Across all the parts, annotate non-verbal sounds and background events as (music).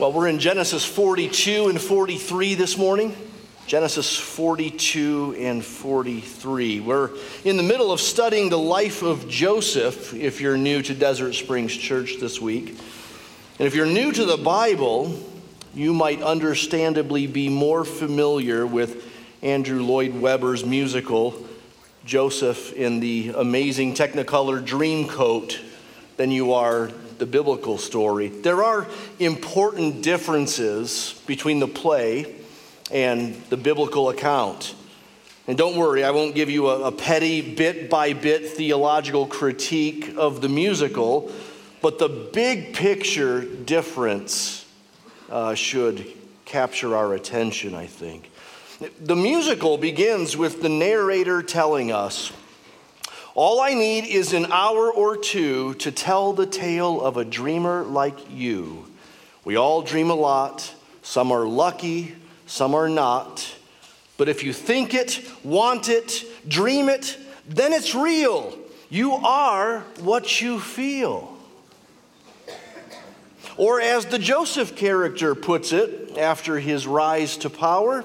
Well, we're in Genesis 42 and 43 this morning. Genesis 42 and 43. We're in the middle of studying the life of Joseph if you're new to Desert Springs Church this week. And if you're new to the Bible, you might understandably be more familiar with Andrew Lloyd Webber's musical, Joseph in the amazing Technicolor Dreamcoat, than you are the biblical story. There are important differences between the play and the biblical account. And don't worry, I won't give you a, a petty, bit by bit theological critique of the musical, but the big picture difference uh, should capture our attention, I think. The musical begins with the narrator telling us all I need is an hour or two to tell the tale of a dreamer like you. We all dream a lot. Some are lucky, some are not. But if you think it, want it, dream it, then it's real. You are what you feel. Or, as the Joseph character puts it after his rise to power,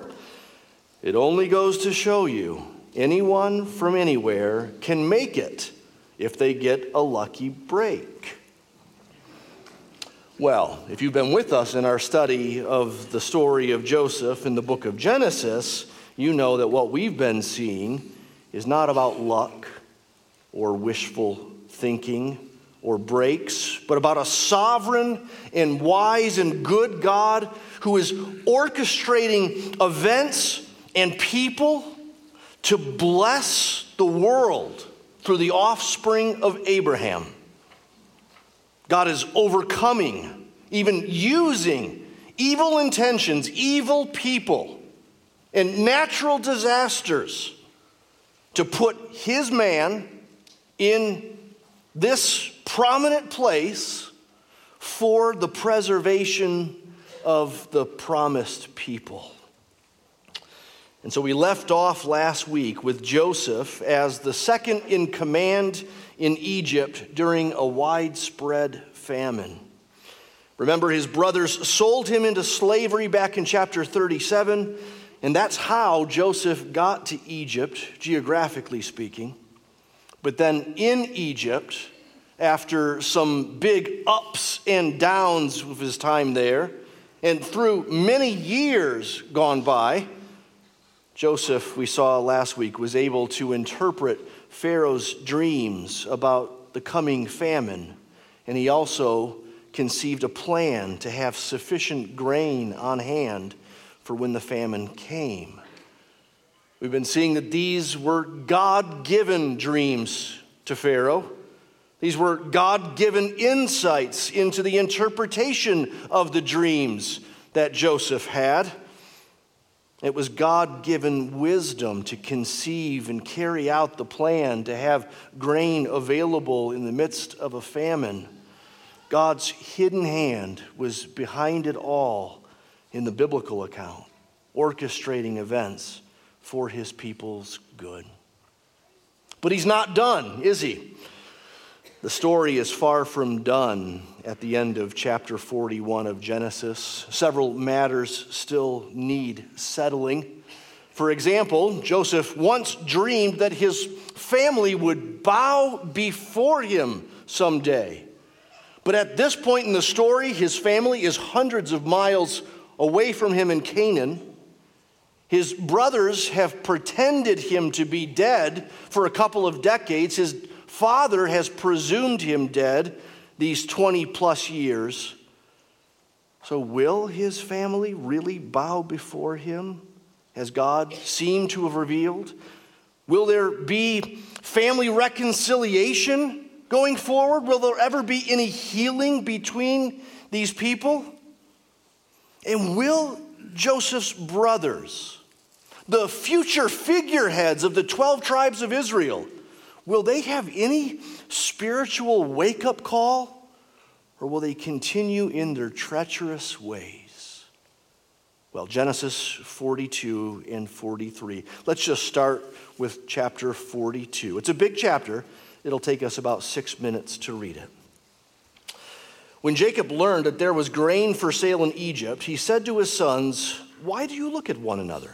it only goes to show you Anyone from anywhere can make it if they get a lucky break. Well, if you've been with us in our study of the story of Joseph in the book of Genesis, you know that what we've been seeing is not about luck or wishful thinking or breaks, but about a sovereign and wise and good God who is orchestrating events and people to bless the world through the offspring of Abraham. God is overcoming, even using evil intentions, evil people, and natural disasters to put his man in this prominent place for the preservation of the promised people. And so we left off last week with Joseph as the second in command in Egypt during a widespread famine. Remember, his brothers sold him into slavery back in chapter 37, and that's how Joseph got to Egypt, geographically speaking. But then in Egypt, after some big ups and downs of his time there, and through many years gone by, Joseph, we saw last week, was able to interpret Pharaoh's dreams about the coming famine, and he also conceived a plan to have sufficient grain on hand for when the famine came. We've been seeing that these were God given dreams to Pharaoh. These were God given insights into the interpretation of the dreams that Joseph had. It was God given wisdom to conceive and carry out the plan to have grain available in the midst of a famine. God's hidden hand was behind it all in the biblical account, orchestrating events for his people's good. But he's not done, is he? The story is far from done at the end of chapter 41 of Genesis. Several matters still need settling. For example, Joseph once dreamed that his family would bow before him someday. But at this point in the story, his family is hundreds of miles away from him in Canaan. His brothers have pretended him to be dead for a couple of decades. His father has presumed him dead these 20 plus years. So, will his family really bow before him as God seemed to have revealed? Will there be family reconciliation going forward? Will there ever be any healing between these people? And will Joseph's brothers, the future figureheads of the 12 tribes of Israel, Will they have any spiritual wake up call? Or will they continue in their treacherous ways? Well, Genesis 42 and 43. Let's just start with chapter 42. It's a big chapter, it'll take us about six minutes to read it. When Jacob learned that there was grain for sale in Egypt, he said to his sons, Why do you look at one another?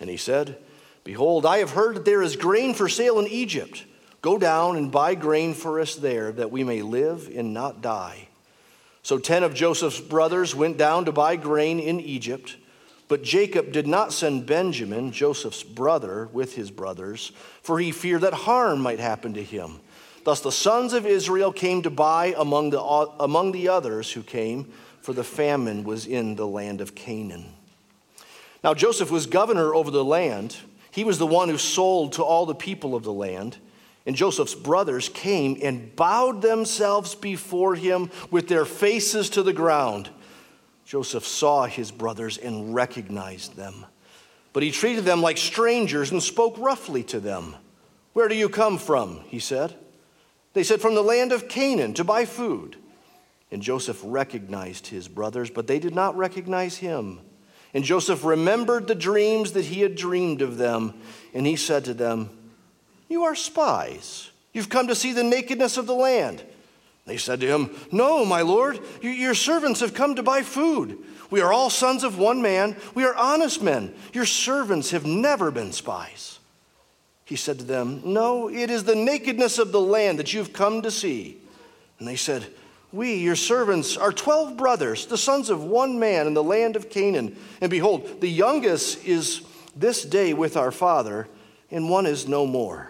And he said, Behold, I have heard that there is grain for sale in Egypt. Go down and buy grain for us there, that we may live and not die. So ten of Joseph's brothers went down to buy grain in Egypt. But Jacob did not send Benjamin, Joseph's brother, with his brothers, for he feared that harm might happen to him. Thus the sons of Israel came to buy among the, among the others who came, for the famine was in the land of Canaan. Now Joseph was governor over the land. He was the one who sold to all the people of the land. And Joseph's brothers came and bowed themselves before him with their faces to the ground. Joseph saw his brothers and recognized them. But he treated them like strangers and spoke roughly to them. Where do you come from? He said. They said, From the land of Canaan to buy food. And Joseph recognized his brothers, but they did not recognize him. And Joseph remembered the dreams that he had dreamed of them, and he said to them, You are spies. You've come to see the nakedness of the land. They said to him, No, my lord, your servants have come to buy food. We are all sons of one man. We are honest men. Your servants have never been spies. He said to them, No, it is the nakedness of the land that you've come to see. And they said, We, your servants, are twelve brothers, the sons of one man in the land of Canaan. And behold, the youngest is this day with our father, and one is no more.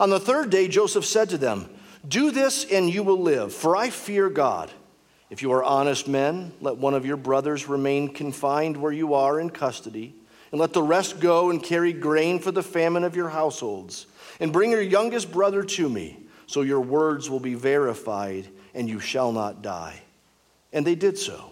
On the third day, Joseph said to them, Do this and you will live, for I fear God. If you are honest men, let one of your brothers remain confined where you are in custody and let the rest go and carry grain for the famine of your households. And bring your youngest brother to me, so your words will be verified, and you shall not die. And they did so.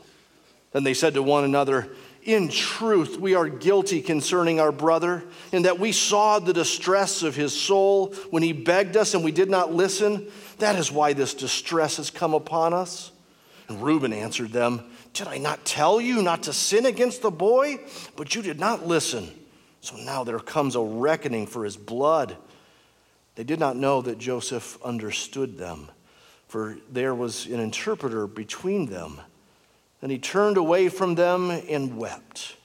Then they said to one another, In truth, we are guilty concerning our brother, in that we saw the distress of his soul when he begged us and we did not listen. That is why this distress has come upon us. And Reuben answered them, did I not tell you not to sin against the boy? But you did not listen. So now there comes a reckoning for his blood. They did not know that Joseph understood them, for there was an interpreter between them. Then he turned away from them and wept.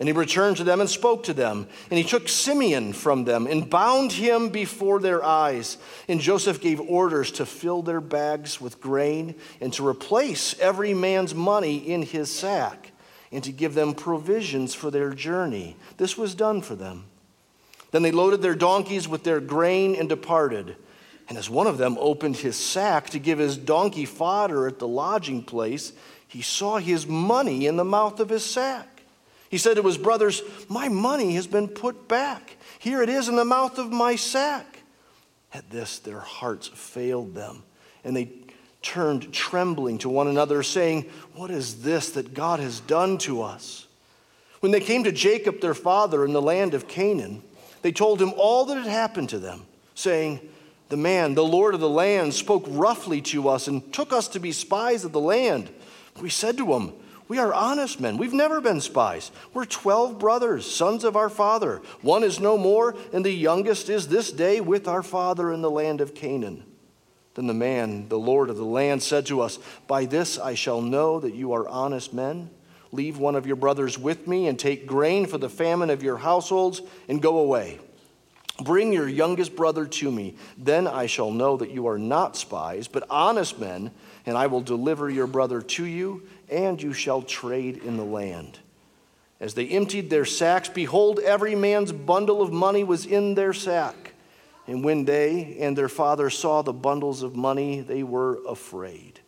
And he returned to them and spoke to them. And he took Simeon from them and bound him before their eyes. And Joseph gave orders to fill their bags with grain and to replace every man's money in his sack and to give them provisions for their journey. This was done for them. Then they loaded their donkeys with their grain and departed. And as one of them opened his sack to give his donkey fodder at the lodging place, he saw his money in the mouth of his sack. He said to his brothers, My money has been put back. Here it is in the mouth of my sack. At this, their hearts failed them, and they turned trembling to one another, saying, What is this that God has done to us? When they came to Jacob, their father, in the land of Canaan, they told him all that had happened to them, saying, The man, the Lord of the land, spoke roughly to us and took us to be spies of the land. We said to him, we are honest men. We've never been spies. We're 12 brothers, sons of our father. One is no more, and the youngest is this day with our father in the land of Canaan. Then the man, the Lord of the land, said to us, By this I shall know that you are honest men. Leave one of your brothers with me and take grain for the famine of your households and go away. Bring your youngest brother to me. Then I shall know that you are not spies, but honest men, and I will deliver your brother to you and you shall trade in the land. As they emptied their sacks, behold, every man's bundle of money was in their sack. And when they and their father saw the bundles of money, they were afraid.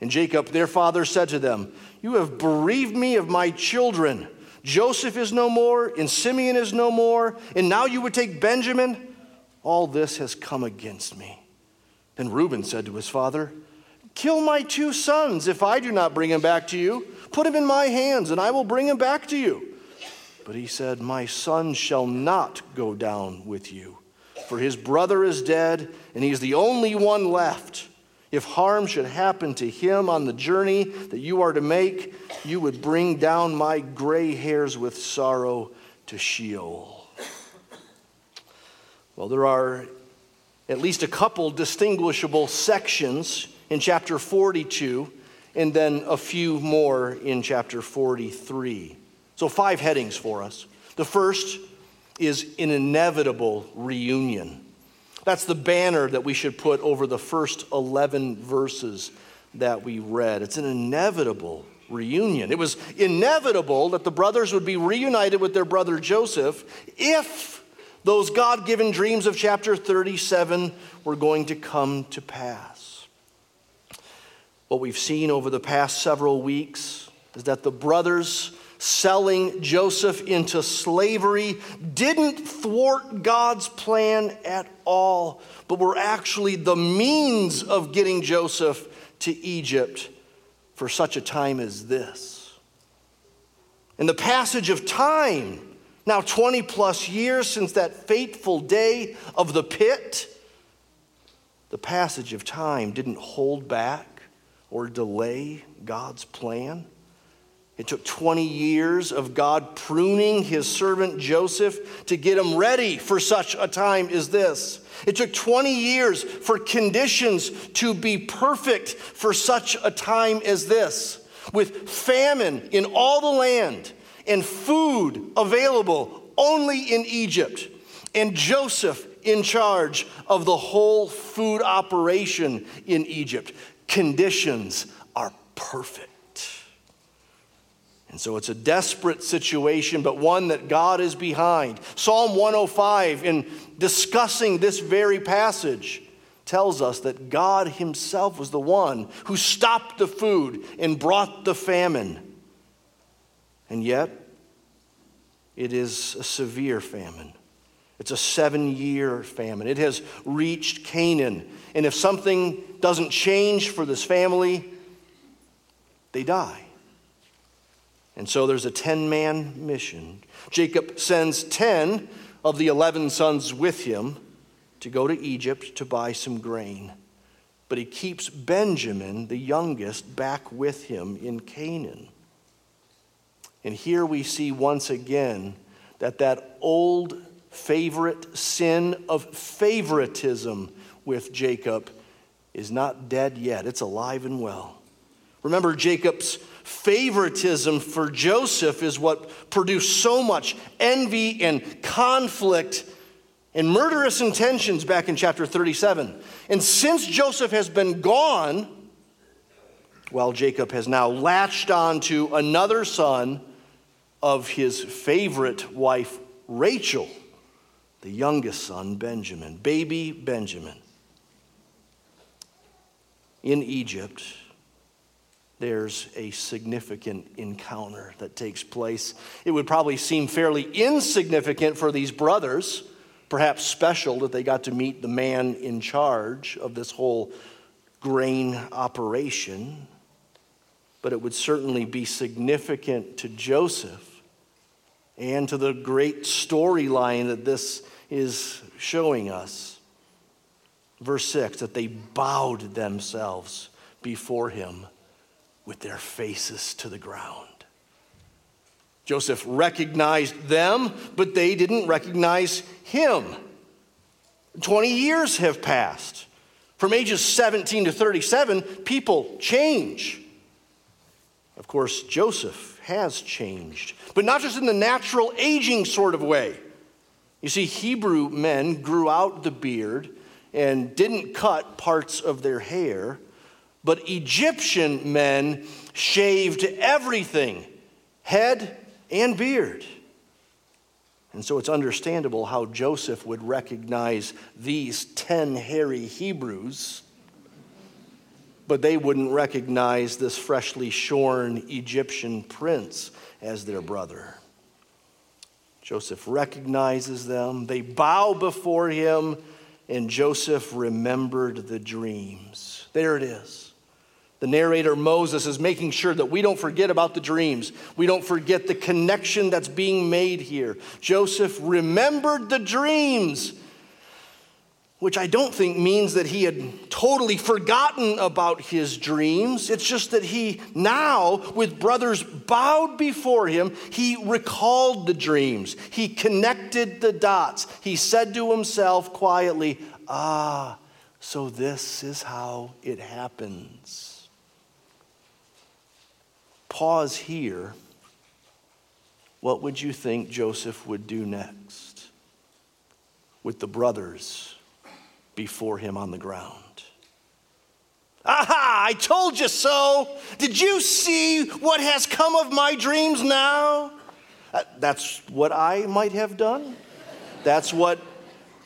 And Jacob, their father, said to them, You have bereaved me of my children. Joseph is no more, and Simeon is no more, and now you would take Benjamin. All this has come against me. Then Reuben said to his father, Kill my two sons if I do not bring him back to you. Put him in my hands, and I will bring him back to you. But he said, My son shall not go down with you, for his brother is dead, and he is the only one left. If harm should happen to him on the journey that you are to make, you would bring down my gray hairs with sorrow to Sheol. Well, there are at least a couple distinguishable sections in chapter 42, and then a few more in chapter 43. So, five headings for us. The first is an inevitable reunion. That's the banner that we should put over the first 11 verses that we read. It's an inevitable reunion. It was inevitable that the brothers would be reunited with their brother Joseph if those God given dreams of chapter 37 were going to come to pass. What we've seen over the past several weeks is that the brothers selling Joseph into slavery didn't thwart God's plan at all, but were actually the means of getting Joseph to Egypt for such a time as this. In the passage of time, now 20 plus years since that fateful day of the pit, the passage of time didn't hold back or delay God's plan. It took 20 years of God pruning his servant Joseph to get him ready for such a time as this. It took 20 years for conditions to be perfect for such a time as this, with famine in all the land and food available only in Egypt, and Joseph in charge of the whole food operation in Egypt. Conditions are perfect. And so it's a desperate situation, but one that God is behind. Psalm 105, in discussing this very passage, tells us that God Himself was the one who stopped the food and brought the famine. And yet, it is a severe famine. It's a seven year famine. It has reached Canaan. And if something doesn't change for this family, they die. And so there's a 10 man mission. Jacob sends 10 of the 11 sons with him to go to Egypt to buy some grain. But he keeps Benjamin, the youngest, back with him in Canaan. And here we see once again that that old favorite sin of favoritism with Jacob is not dead yet. It's alive and well. Remember Jacob's favoritism for Joseph is what produced so much envy and conflict and murderous intentions back in chapter 37. And since Joseph has been gone, well, Jacob has now latched on to another son of his favorite wife, Rachel, the youngest son, Benjamin, baby Benjamin. In Egypt, there's a significant encounter that takes place. It would probably seem fairly insignificant for these brothers, perhaps special that they got to meet the man in charge of this whole grain operation, but it would certainly be significant to Joseph and to the great storyline that this is showing us. Verse 6 that they bowed themselves before him with their faces to the ground. Joseph recognized them, but they didn't recognize him. 20 years have passed. From ages 17 to 37, people change. Of course, Joseph has changed, but not just in the natural aging sort of way. You see, Hebrew men grew out the beard and didn't cut parts of their hair but Egyptian men shaved everything head and beard. And so it's understandable how Joseph would recognize these 10 hairy Hebrews, but they wouldn't recognize this freshly shorn Egyptian prince as their brother. Joseph recognizes them, they bow before him, and Joseph remembered the dreams. There it is The narrator Moses is making sure that we don't forget about the dreams. We don't forget the connection that's being made here. Joseph remembered the dreams which I don't think means that he had totally forgotten about his dreams. It's just that he now, with brothers bowed before him, he recalled the dreams. He connected the dots. He said to himself quietly, Ah, so this is how it happens. Pause here. What would you think Joseph would do next with the brothers? before him on the ground. Aha, I told you so. Did you see what has come of my dreams now? Uh, that's what I might have done. That's what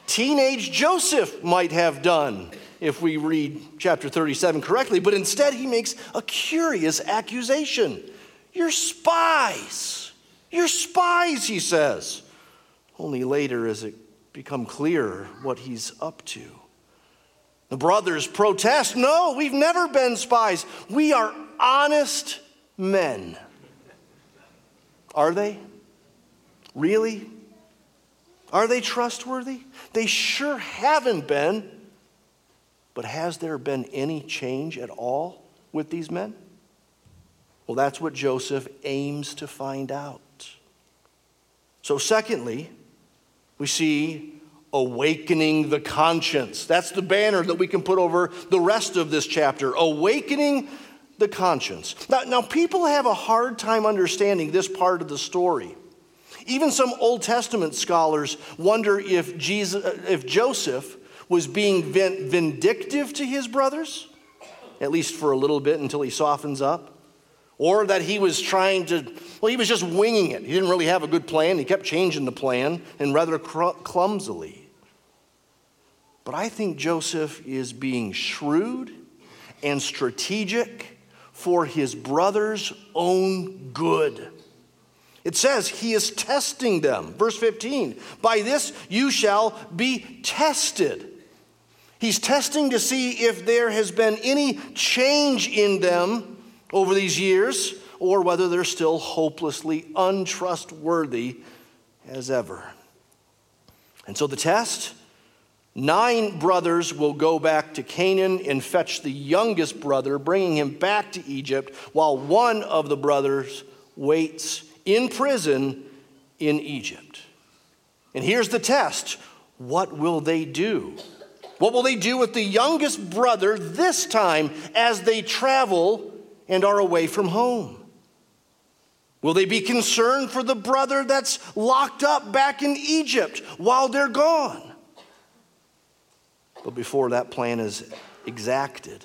teenage Joseph might have done if we read chapter 37 correctly. But instead, he makes a curious accusation. You're spies. You're spies, he says. Only later is it become clear what he's up to. The brothers protest No, we've never been spies. We are honest men. Are they? Really? Are they trustworthy? They sure haven't been. But has there been any change at all with these men? Well, that's what Joseph aims to find out. So, secondly, we see awakening the conscience. That's the banner that we can put over the rest of this chapter. Awakening the conscience. Now, now, people have a hard time understanding this part of the story. Even some Old Testament scholars wonder if, Jesus, if Joseph was being vindictive to his brothers, at least for a little bit until he softens up, or that he was trying to, well, he was just winging it. He didn't really have a good plan. He kept changing the plan and rather clumsily. But I think Joseph is being shrewd and strategic for his brother's own good. It says he is testing them. Verse 15, by this you shall be tested. He's testing to see if there has been any change in them over these years or whether they're still hopelessly untrustworthy as ever. And so the test Nine brothers will go back to Canaan and fetch the youngest brother, bringing him back to Egypt, while one of the brothers waits in prison in Egypt. And here's the test what will they do? What will they do with the youngest brother this time as they travel and are away from home? Will they be concerned for the brother that's locked up back in Egypt while they're gone? But before that plan is exacted,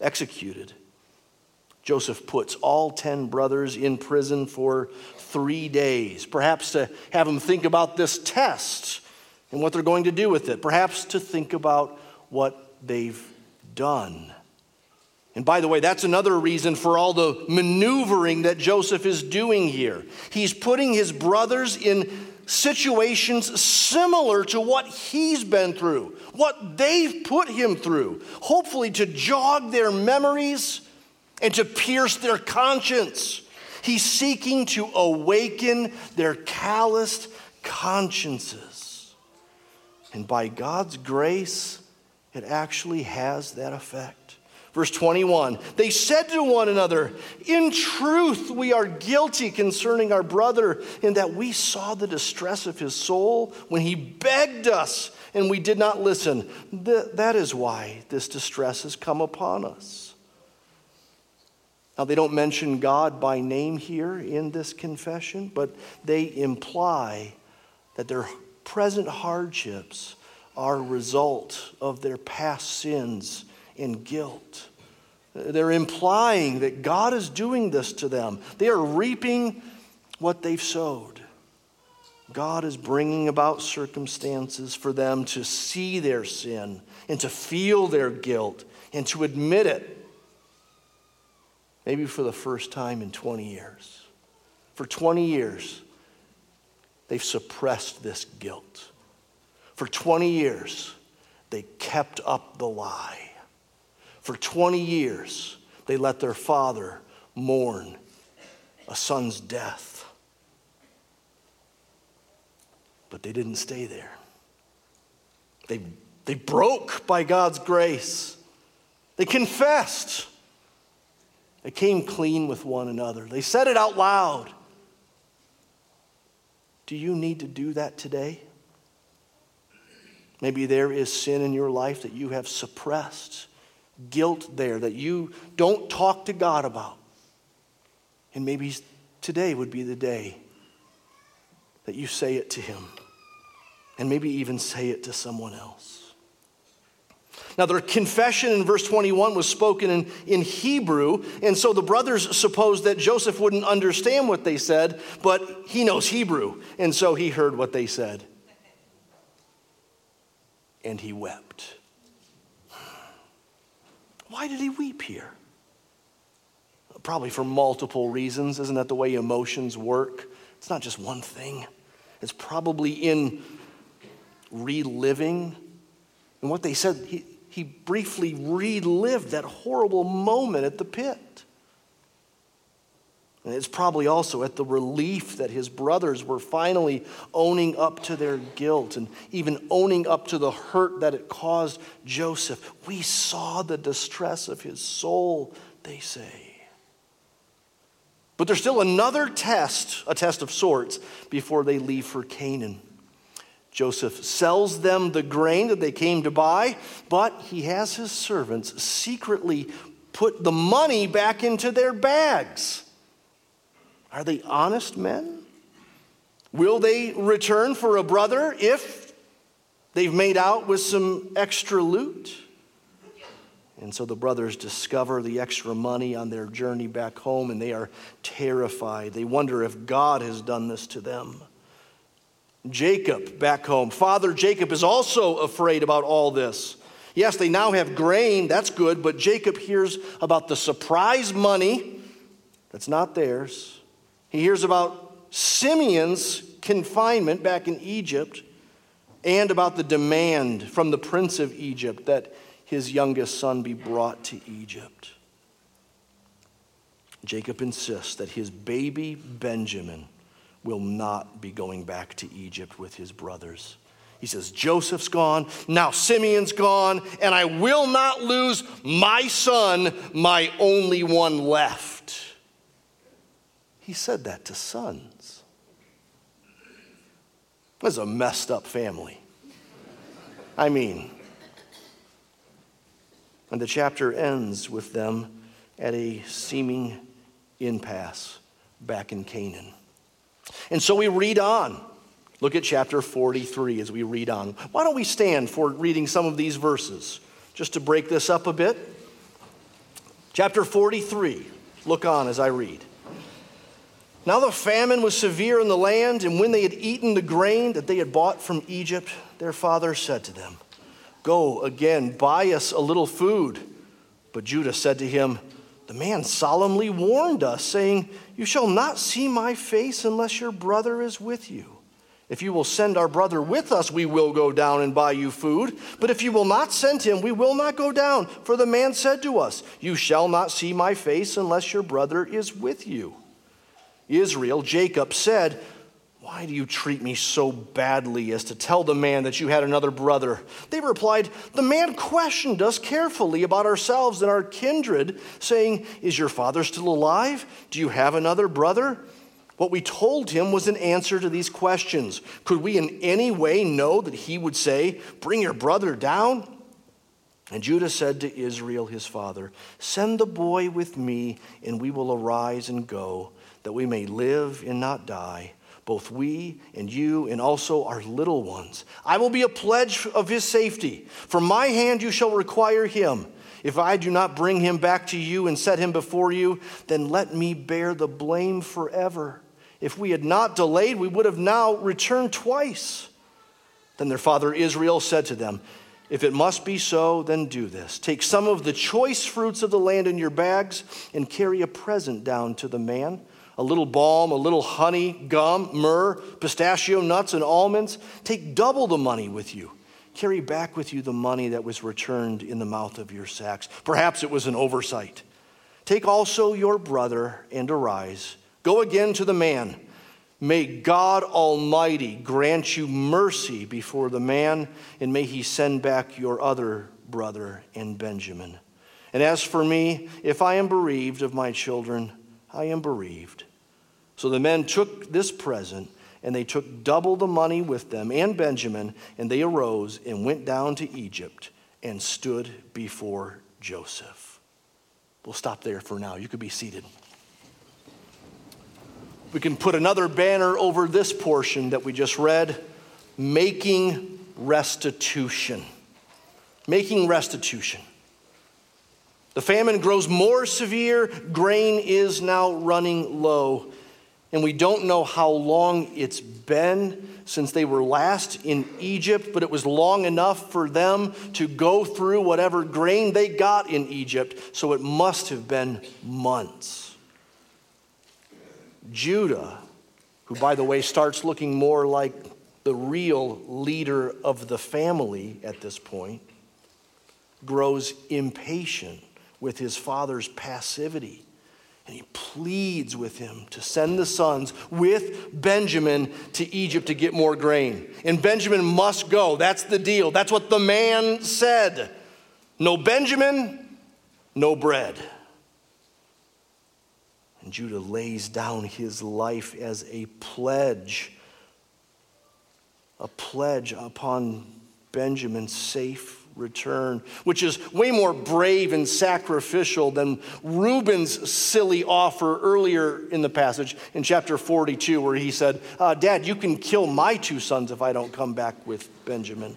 executed, Joseph puts all 10 brothers in prison for three days, perhaps to have them think about this test and what they're going to do with it, perhaps to think about what they've done. And by the way, that's another reason for all the maneuvering that Joseph is doing here. He's putting his brothers in situations similar to what he's been through, what they've put him through, hopefully to jog their memories and to pierce their conscience. He's seeking to awaken their calloused consciences. And by God's grace, it actually has that effect. Verse 21 They said to one another, In truth, we are guilty concerning our brother, in that we saw the distress of his soul when he begged us and we did not listen. that is why this distress has come upon us. Now, they don't mention God by name here in this confession, but they imply that their present hardships are a result of their past sins and guilt. They're implying that God is doing this to them. They are reaping what they've sowed. God is bringing about circumstances for them to see their sin and to feel their guilt and to admit it. Maybe for the first time in 20 years. For 20 years, they've suppressed this guilt. For 20 years, they kept up the lie. For 20 years, They let their father mourn a son's death. But they didn't stay there. They, they broke by God's grace. They confessed. They came clean with one another. They said it out loud. Do you need to do that today? Maybe there is sin in your life that you have suppressed, guilt there that you don't talk to God about. And maybe today would be the day that you say it to Him, and maybe even say it to someone else. Now, their confession in verse 21 was spoken in, in Hebrew, and so the brothers supposed that Joseph wouldn't understand what they said, but he knows Hebrew, and so he heard what they said and he wept. Why did he weep here? Probably for multiple reasons. Isn't that the way emotions work? It's not just one thing, it's probably in reliving. And what they said, he, he briefly relived that horrible moment at the pit. And it's probably also at the relief that his brothers were finally owning up to their guilt and even owning up to the hurt that it caused Joseph. We saw the distress of his soul, they say. But there's still another test, a test of sorts, before they leave for Canaan. Joseph sells them the grain that they came to buy, but he has his servants secretly put the money back into their bags. Are they honest men? Will they return for a brother if they've made out with some extra loot? And so the brothers discover the extra money on their journey back home and they are terrified. They wonder if God has done this to them. Jacob back home. Father Jacob is also afraid about all this. Yes, they now have grain, that's good, but Jacob hears about the surprise money that's not theirs he hears about Simeon's confinement back in Egypt and about the demand from the prince of Egypt that his youngest son be brought to Egypt. Jacob insists that his baby Benjamin will not be going back to Egypt with his brothers. He says, Joseph's gone, now Simeon's gone, and I will not lose my son, my only one left. He said that to sons. This is a messed up family. I mean, and the chapter ends with them at a seeming impasse back in Canaan. And so we read on. Look at chapter 43 as we read on. Why don't we stand for reading some of these verses just to break this up a bit? Chapter 43. Look on as I read. Now the famine was severe in the land, and when they had eaten the grain that they had bought from Egypt, their father said to them, Go again, buy us a little food. But Judah said to him, The man solemnly warned us, saying, You shall not see my face unless your brother is with you. If you will send our brother with us, we will go down and buy you food. But if you will not send him, we will not go down. For the man said to us, You shall not see my face unless your brother is with you. Israel, Jacob said, Why do you treat me so badly as to tell the man that you had another brother? They replied, The man questioned us carefully about ourselves and our kindred, saying, Is your father still alive? Do you have another brother? What we told him was an answer to these questions. Could we in any way know that he would say, Bring your brother down? And Judah said to Israel, his father, Send the boy with me, and we will arise and go that we may live and not die, both we and you, and also our little ones. I will be a pledge of his safety. From my hand you shall require him. If I do not bring him back to you and set him before you, then let me bear the blame forever. If we had not delayed, we would have now returned twice. Then their father Israel said to them, If it must be so, then do this. Take some of the choice fruits of the land in your bags and carry a present down to the man a little balm, a little honey, gum, myrrh, pistachio nuts, and almonds. Take double the money with you. Carry back with you the money that was returned in the mouth of your sacks. Perhaps it was an oversight. Take also your brother and arise. Go again to the man. May God Almighty grant you mercy before the man, and may he send back your other brother and Benjamin. And as for me, if I am bereaved of my children, I am bereaved. So the men took this present, and they took double the money with them and Benjamin, and they arose and went down to Egypt and stood before Joseph. We'll stop there for now. You could be seated. We can put another banner over this portion that we just read making restitution. Making restitution. The famine grows more severe, grain is now running low, and we don't know how long it's been since they were last in Egypt, but it was long enough for them to go through whatever grain they got in Egypt, so it must have been months. Judah, who, by the way, starts looking more like the real leader of the family at this point, grows impatient with his father's passivity. And he pleads with him to send the sons with Benjamin to Egypt to get more grain. And Benjamin must go. That's the deal. That's what the man said. No Benjamin, no bread. And Judah lays down his life as a pledge, a pledge upon Benjamin's safe return, which is way more brave and sacrificial than Reuben's silly offer earlier in the passage in chapter 42, where he said, uh, Dad, you can kill my two sons if I don't come back with Benjamin.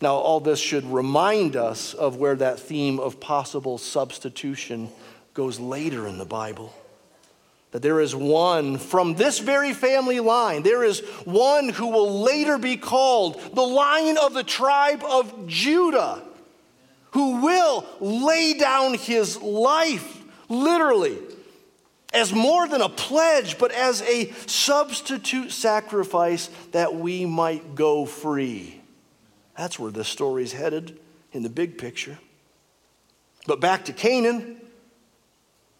Now, all this should remind us of where that theme of possible substitution goes later in the Bible. That there is one from this very family line, there is one who will later be called the line of the tribe of Judah, who will lay down his life, literally, as more than a pledge, but as a substitute sacrifice that we might go free. That's where this story's headed in the big picture. But back to Canaan,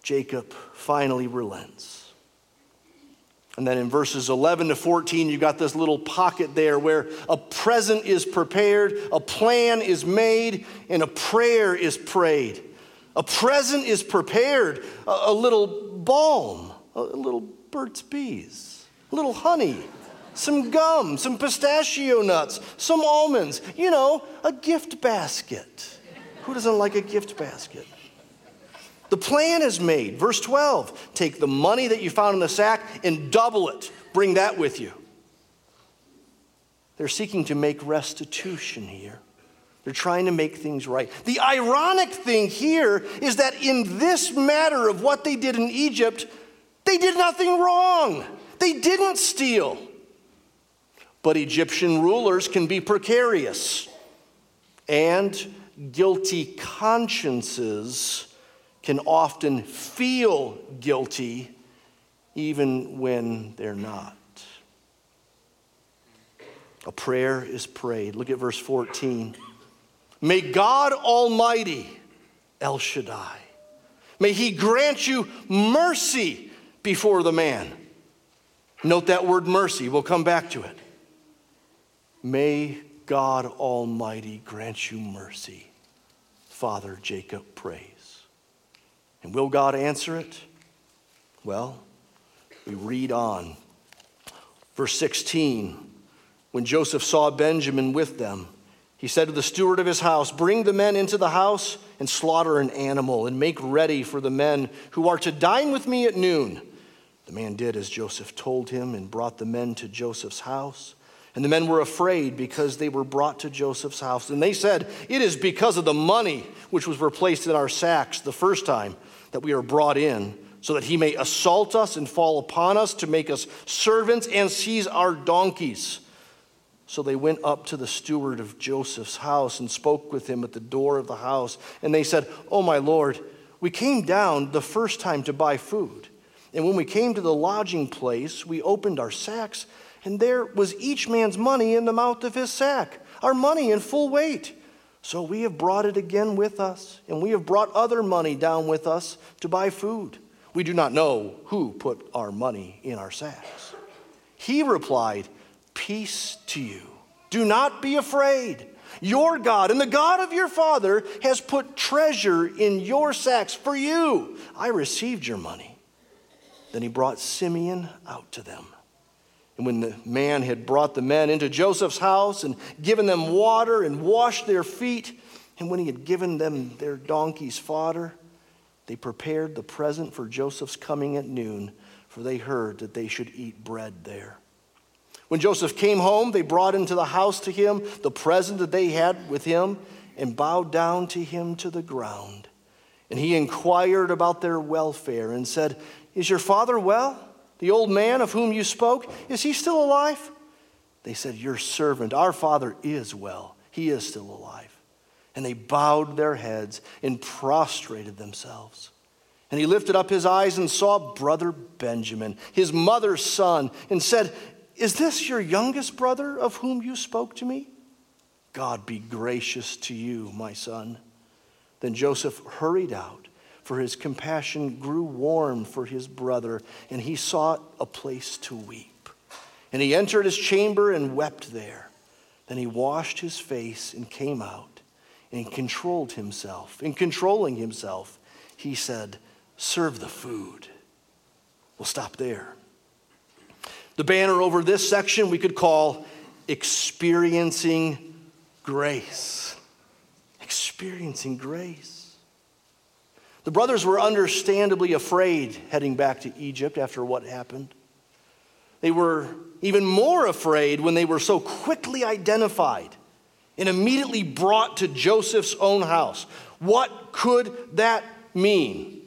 Jacob finally relents. And then in verses 11 to 14, you've got this little pocket there where a present is prepared, a plan is made, and a prayer is prayed. A present is prepared, a, a little balm, a, a little Burt's Bees, a little honey, some gum, some pistachio nuts, some almonds, you know, a gift basket. Who doesn't like a gift basket? The plan is made. Verse 12 take the money that you found in the sack and double it. Bring that with you. They're seeking to make restitution here. They're trying to make things right. The ironic thing here is that in this matter of what they did in Egypt, they did nothing wrong. They didn't steal. But Egyptian rulers can be precarious, and guilty consciences can often feel guilty even when they're not. A prayer is prayed. Look at verse 14. May God Almighty, El Shaddai, may He grant you mercy before the man. Note that word mercy, we'll come back to it. May God Almighty grant you mercy. Father Jacob prays. And will God answer it? Well, we read on. Verse 16 When Joseph saw Benjamin with them, he said to the steward of his house, Bring the men into the house and slaughter an animal and make ready for the men who are to dine with me at noon. The man did as Joseph told him and brought the men to Joseph's house. And the men were afraid because they were brought to Joseph's house. And they said, It is because of the money which was replaced in our sacks the first time that we are brought in, so that he may assault us and fall upon us to make us servants and seize our donkeys. So they went up to the steward of Joseph's house and spoke with him at the door of the house. And they said, Oh, my Lord, we came down the first time to buy food. And when we came to the lodging place, we opened our sacks and there was each man's money in the mouth of his sack, our money in full weight. So we have brought it again with us, and we have brought other money down with us to buy food. We do not know who put our money in our sacks. He replied, Peace to you. Do not be afraid. Your God and the God of your father has put treasure in your sacks for you. I received your money. Then he brought Simeon out to them. And when the man had brought the men into Joseph's house and given them water and washed their feet, and when he had given them their donkeys' fodder, they prepared the present for Joseph's coming at noon, for they heard that they should eat bread there. When Joseph came home, they brought into the house to him the present that they had with him and bowed down to him to the ground. And he inquired about their welfare and said, Is your father well? The old man of whom you spoke, is he still alive? They said, Your servant, our father, is well. He is still alive. And they bowed their heads and prostrated themselves. And he lifted up his eyes and saw brother Benjamin, his mother's son, and said, Is this your youngest brother of whom you spoke to me? God be gracious to you, my son. Then Joseph hurried out for his compassion grew warm for his brother, and he sought a place to weep. And he entered his chamber and wept there. Then he washed his face and came out and controlled himself. In controlling himself, he said, Serve the food. We'll stop there. The banner over this section we could call Experiencing Grace. Experiencing Grace. The brothers were understandably afraid heading back to Egypt after what happened. They were even more afraid when they were so quickly identified and immediately brought to Joseph's own house. What could that mean?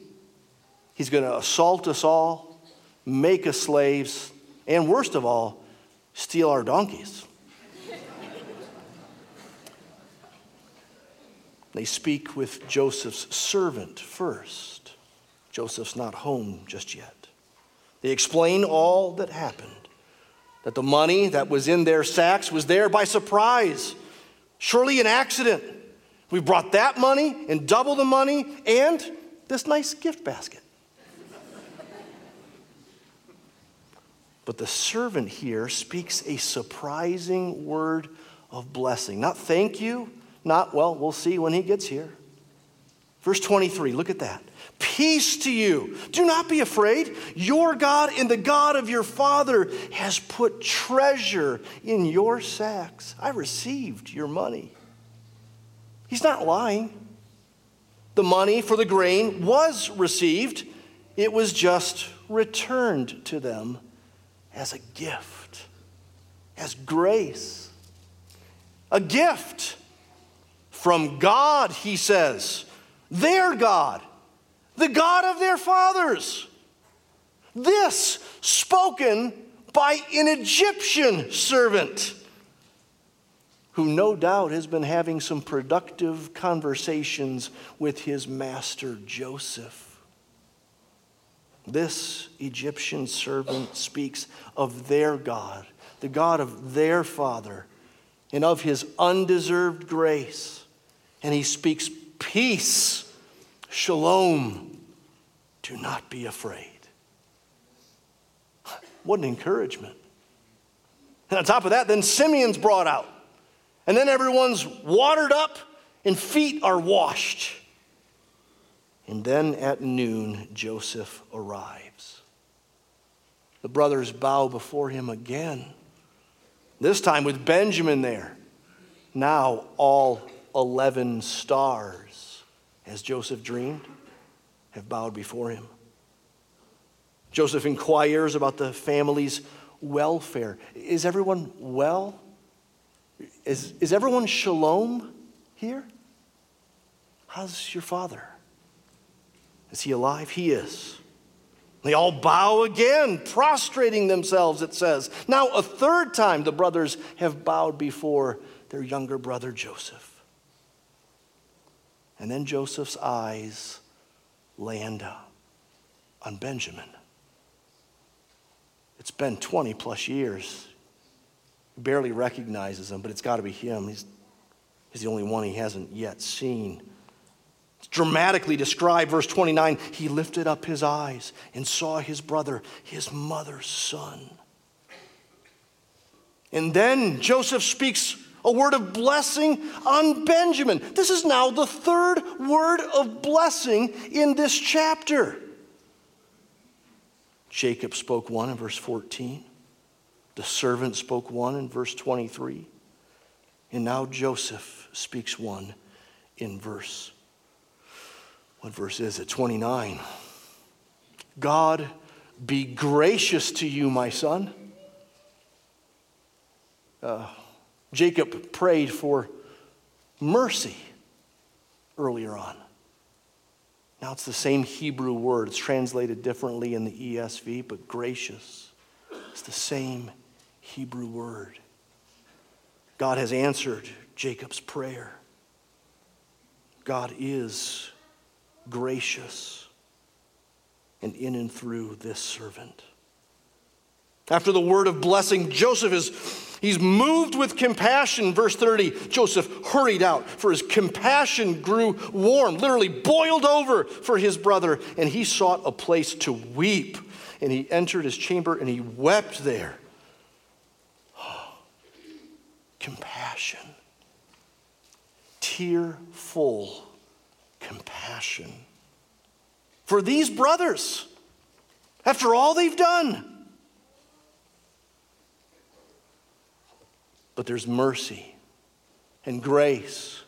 He's going to assault us all, make us slaves, and worst of all, steal our donkeys. They speak with Joseph's servant first. Joseph's not home just yet. They explain all that happened that the money that was in their sacks was there by surprise, surely an accident. We brought that money and double the money and this nice gift basket. but the servant here speaks a surprising word of blessing. Not thank you, not, well, we'll see when he gets here. Verse 23, look at that. Peace to you. Do not be afraid. Your God and the God of your father has put treasure in your sacks. I received your money. He's not lying. The money for the grain was received, it was just returned to them as a gift, as grace. A gift from God, he says, their God, the God of their fathers. This spoken by an Egyptian servant who no doubt has been having some productive conversations with his master Joseph. This Egyptian servant speaks of their God, the God of their father, and of his undeserved grace and he speaks peace, shalom. Do not be afraid. What an encouragement. And on top of that, then Simeon's brought out. And then everyone's watered up and feet are washed. And then at noon, Joseph arrives. The brothers bow before him again, this time with Benjamin there. Now all 11 stars, as Joseph dreamed, have bowed before him. Joseph inquires about the family's welfare. Is everyone well? Is, is everyone shalom here? How's your father? Is he alive? He is. They all bow again, prostrating themselves, it says. Now, a third time, the brothers have bowed before their younger brother Joseph. And then Joseph's eyes land on Benjamin. It's been 20 plus years. He barely recognizes him, but it's got to be him. He's He's the only one he hasn't yet seen. It's dramatically described, verse 29 he lifted up his eyes and saw his brother, his mother's son. And then Joseph speaks a word of blessing on Benjamin. This is now the third word of blessing in this chapter. Jacob spoke one in verse 14. The servant spoke one in verse 23. And now Joseph speaks one in verse. What verse is it? 29. God be gracious to you, my son. Uh, Jacob prayed for mercy earlier on. Now it's the same Hebrew word. It's translated differently in the ESV, but gracious. It's the same Hebrew word. God has answered Jacob's prayer. God is gracious and in and through this servant. After the word of blessing, Joseph is he's moved with compassion. Verse 30, Joseph hurried out, for his compassion grew warm, literally boiled over for his brother, and he sought a place to weep. And he entered his chamber and he wept there. (gasps) compassion. Tearful compassion. For these brothers, after all they've done, but there's mercy and grace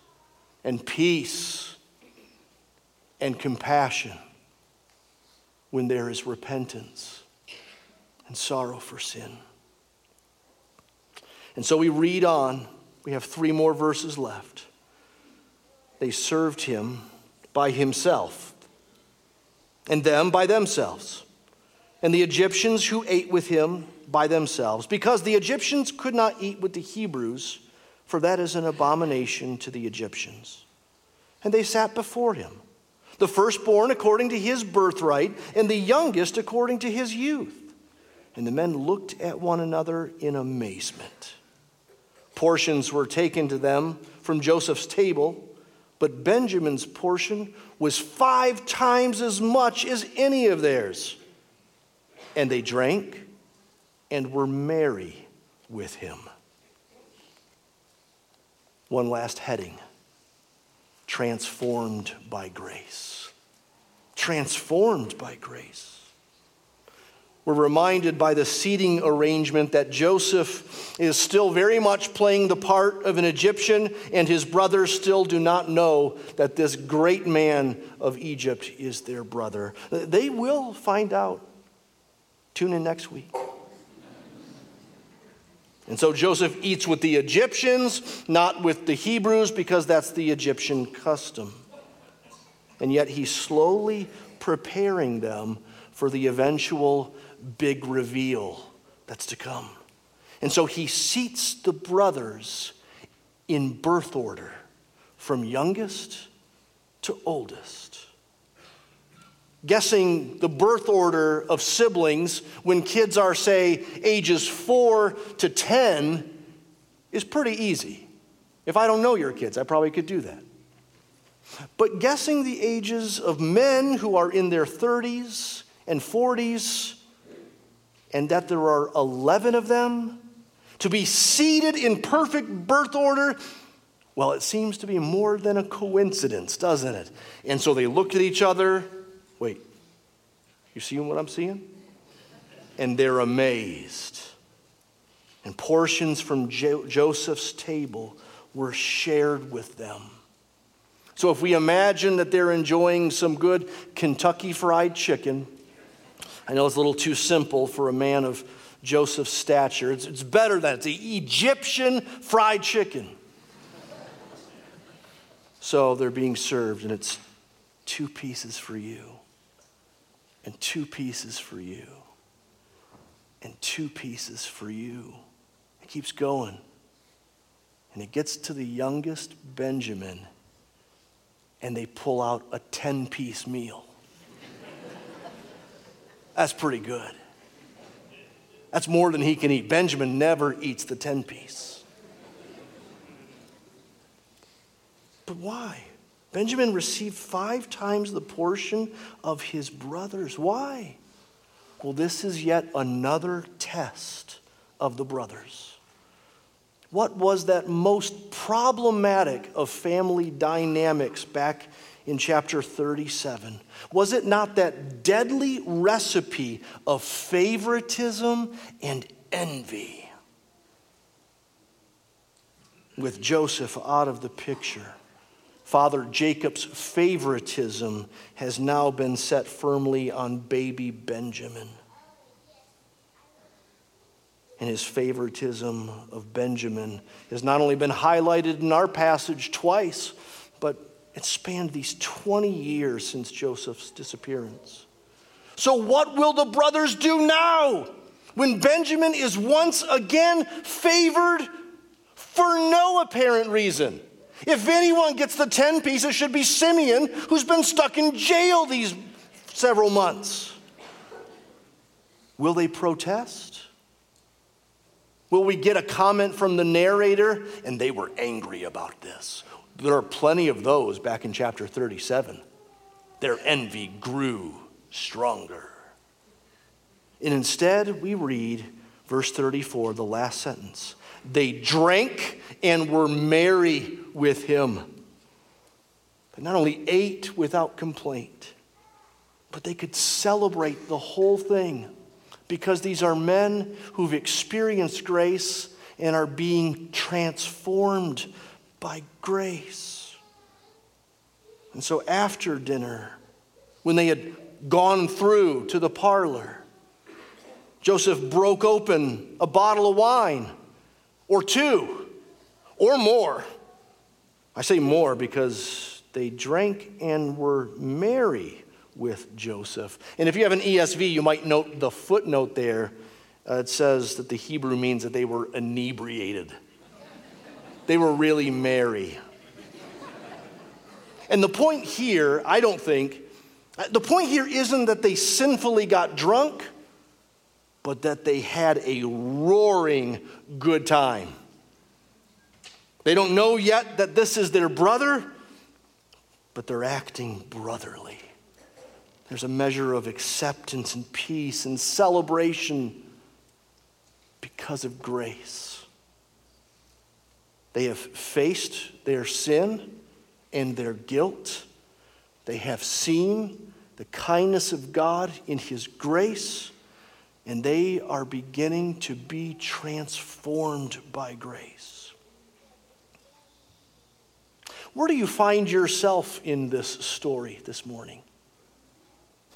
and peace and compassion when there is repentance and sorrow for sin. And so we read on. We have three more verses left. They served him by himself, and them by themselves. And the Egyptians who ate with him by themselves, because the Egyptians could not eat with the Hebrews, for that is an abomination to the Egyptians. And they sat before him, the firstborn according to his birthright, and the youngest according to his youth. And the men looked at one another in amazement. Portions were taken to them from Joseph's table, but Benjamin's portion was five times as much as any of theirs. And they drank and were merry with him. One last heading transformed by grace. Transformed by grace. We're reminded by the seating arrangement that Joseph is still very much playing the part of an Egyptian, and his brothers still do not know that this great man of Egypt is their brother. They will find out. Tune in next week. And so Joseph eats with the Egyptians, not with the Hebrews, because that's the Egyptian custom. And yet he's slowly preparing them for the eventual big reveal that's to come. And so he seats the brothers in birth order from youngest to oldest guessing the birth order of siblings when kids are, say, ages four to 10 is pretty easy. If I don't know your kids, I probably could do that. But guessing the ages of men who are in their 30s and 40s, and that there are 11 of them, to be seated in perfect birth order, well, it seems to be more than a coincidence, doesn't it? And so they look at each other Wait, you seeing what I'm seeing? And they're amazed. And portions from jo- Joseph's table were shared with them. So if we imagine that they're enjoying some good Kentucky fried chicken, I know it's a little too simple for a man of Joseph's stature. It's, it's better than it's Egyptian fried chicken. So they're being served, and it's two pieces for you and two pieces for you, and two pieces for you. It keeps going. And it gets to the youngest, Benjamin, and they pull out a 10 piece meal. That's pretty good. That's more than he can eat. Benjamin never eats the 10 piece. But why? Benjamin received five times the portion of his brothers. Why? Well, this is yet another test of the brothers. What was that most problematic of family dynamics back in chapter 37? Was it not that deadly recipe of favoritism and envy? With Joseph out of the picture, Father Jacob's favoritism has now been set firmly on baby Benjamin. And his favoritism of Benjamin has not only been highlighted in our passage twice, but it spanned these 20 years since Joseph's disappearance. So, what will the brothers do now when Benjamin is once again favored for no apparent reason? If anyone gets the 10 piece, it should be Simeon, who's been stuck in jail these several months. Will they protest? Will we get a comment from the narrator? And they were angry about this. There are plenty of those back in chapter 37. Their envy grew stronger. And instead, we read verse 34, the last sentence. They drank and were merry with him. They not only ate without complaint, but they could celebrate the whole thing because these are men who've experienced grace and are being transformed by grace. And so after dinner, when they had gone through to the parlor, Joseph broke open a bottle of wine or two or more. I say more because they drank and were merry with Joseph. And if you have an ESV, you might note the footnote there. Uh, it says that the Hebrew means that they were inebriated, they were really merry. And the point here, I don't think, uh, the point here isn't that they sinfully got drunk, but that they had a roaring good time. They don't know yet that this is their brother, but they're acting brotherly. There's a measure of acceptance and peace and celebration because of grace. They have faced their sin and their guilt. They have seen the kindness of God in His grace, and they are beginning to be transformed by grace. Where do you find yourself in this story this morning?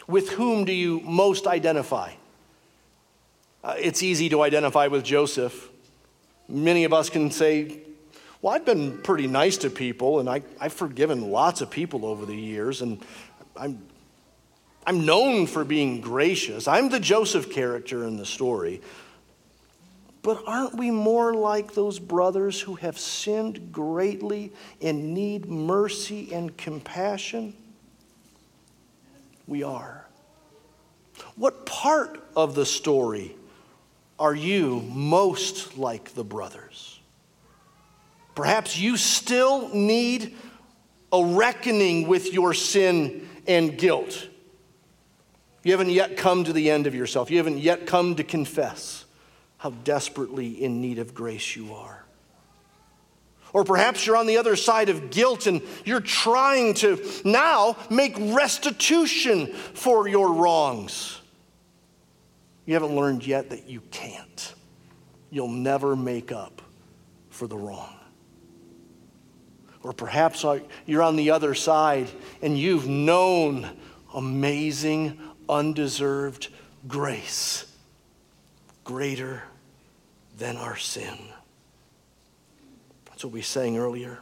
With whom do you most identify? Uh, it's easy to identify with Joseph. Many of us can say, Well, I've been pretty nice to people, and I, I've forgiven lots of people over the years, and I'm, I'm known for being gracious. I'm the Joseph character in the story. But aren't we more like those brothers who have sinned greatly and need mercy and compassion? We are. What part of the story are you most like the brothers? Perhaps you still need a reckoning with your sin and guilt. You haven't yet come to the end of yourself, you haven't yet come to confess how desperately in need of grace you are. Or perhaps you're on the other side of guilt and you're trying to now make restitution for your wrongs. You haven't learned yet that you can't. You'll never make up for the wrong. Or perhaps you're on the other side and you've known amazing, undeserved grace, greater than our sin. That's what we sang earlier.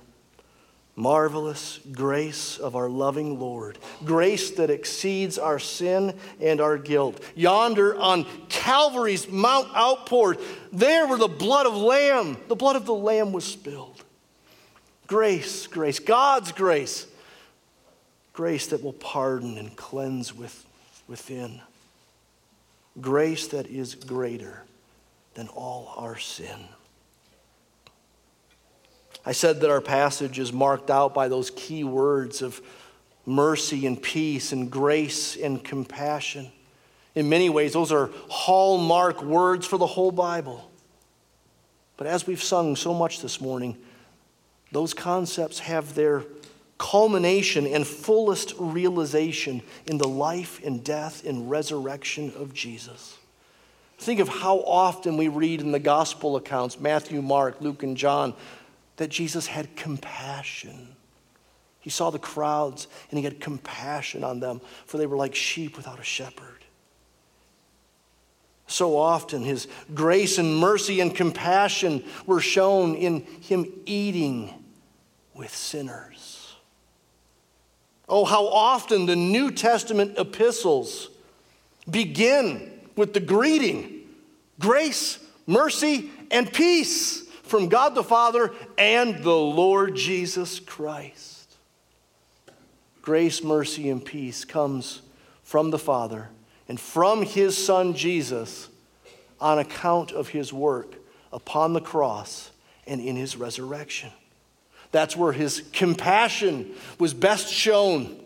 Marvelous grace of our loving Lord, grace that exceeds our sin and our guilt. Yonder on Calvary's Mount outpoured, there where the blood of Lamb, the blood of the Lamb was spilled. Grace, grace, God's grace, grace that will pardon and cleanse with, within. Grace that is greater than all our sin. I said that our passage is marked out by those key words of mercy and peace and grace and compassion. In many ways, those are hallmark words for the whole Bible. But as we've sung so much this morning, those concepts have their culmination and fullest realization in the life and death and resurrection of Jesus. Think of how often we read in the gospel accounts Matthew, Mark, Luke, and John that Jesus had compassion. He saw the crowds and he had compassion on them, for they were like sheep without a shepherd. So often, his grace and mercy and compassion were shown in him eating with sinners. Oh, how often the New Testament epistles begin with the greeting grace, mercy, and peace from God the Father and the Lord Jesus Christ. Grace, mercy, and peace comes from the Father and from his Son Jesus on account of his work upon the cross and in his resurrection. That's where his compassion was best shown.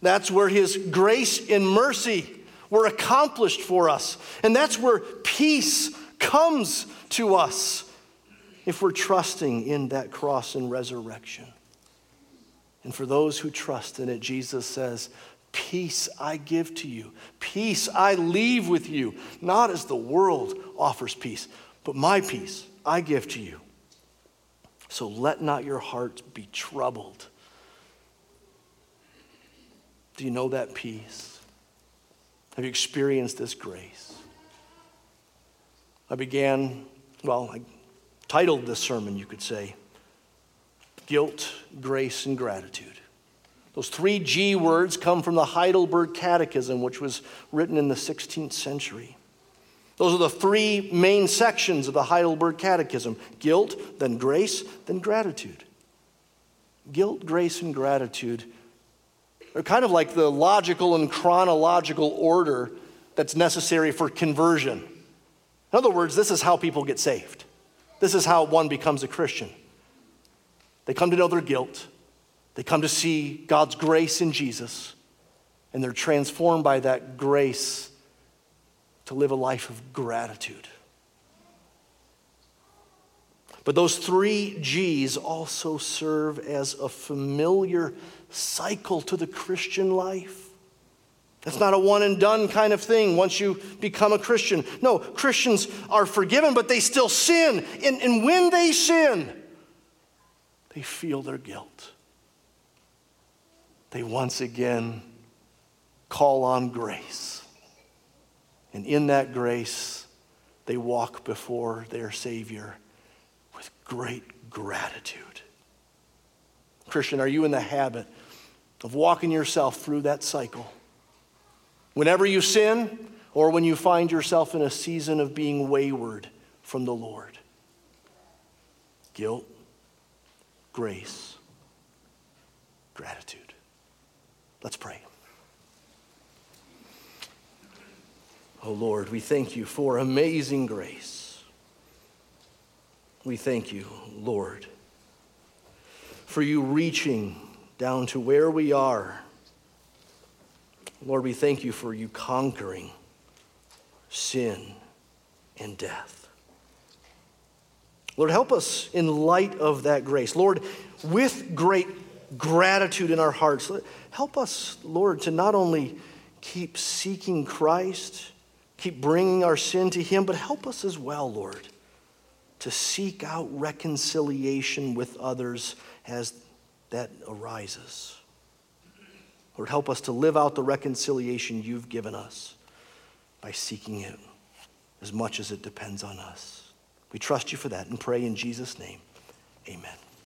That's where his grace and mercy were accomplished for us. And that's where peace comes to us if we're trusting in that cross and resurrection. And for those who trust in it, Jesus says, Peace I give to you, peace I leave with you, not as the world offers peace, but my peace I give to you. So let not your hearts be troubled. Do you know that peace? Have you experienced this grace? I began, well, I titled this sermon, you could say, Guilt, Grace, and Gratitude. Those three G words come from the Heidelberg Catechism, which was written in the 16th century. Those are the three main sections of the Heidelberg Catechism guilt, then grace, then gratitude. Guilt, grace, and gratitude are kind of like the logical and chronological order that's necessary for conversion. In other words, this is how people get saved. This is how one becomes a Christian. They come to know their guilt, they come to see God's grace in Jesus, and they're transformed by that grace to live a life of gratitude. But those three G's also serve as a familiar cycle to the Christian life. That's not a one and done kind of thing once you become a Christian. No, Christians are forgiven, but they still sin. And, and when they sin, they feel their guilt. They once again call on grace. And in that grace, they walk before their Savior with great gratitude. Christian, are you in the habit of walking yourself through that cycle. Whenever you sin, or when you find yourself in a season of being wayward from the Lord, guilt, grace, gratitude. Let's pray. Oh Lord, we thank you for amazing grace. We thank you, Lord, for you reaching down to where we are. Lord, we thank you for you conquering sin and death. Lord, help us in light of that grace. Lord, with great gratitude in our hearts, help us, Lord, to not only keep seeking Christ, keep bringing our sin to Him, but help us as well, Lord, to seek out reconciliation with others as that arises. Lord, help us to live out the reconciliation you've given us by seeking it as much as it depends on us. We trust you for that and pray in Jesus' name. Amen.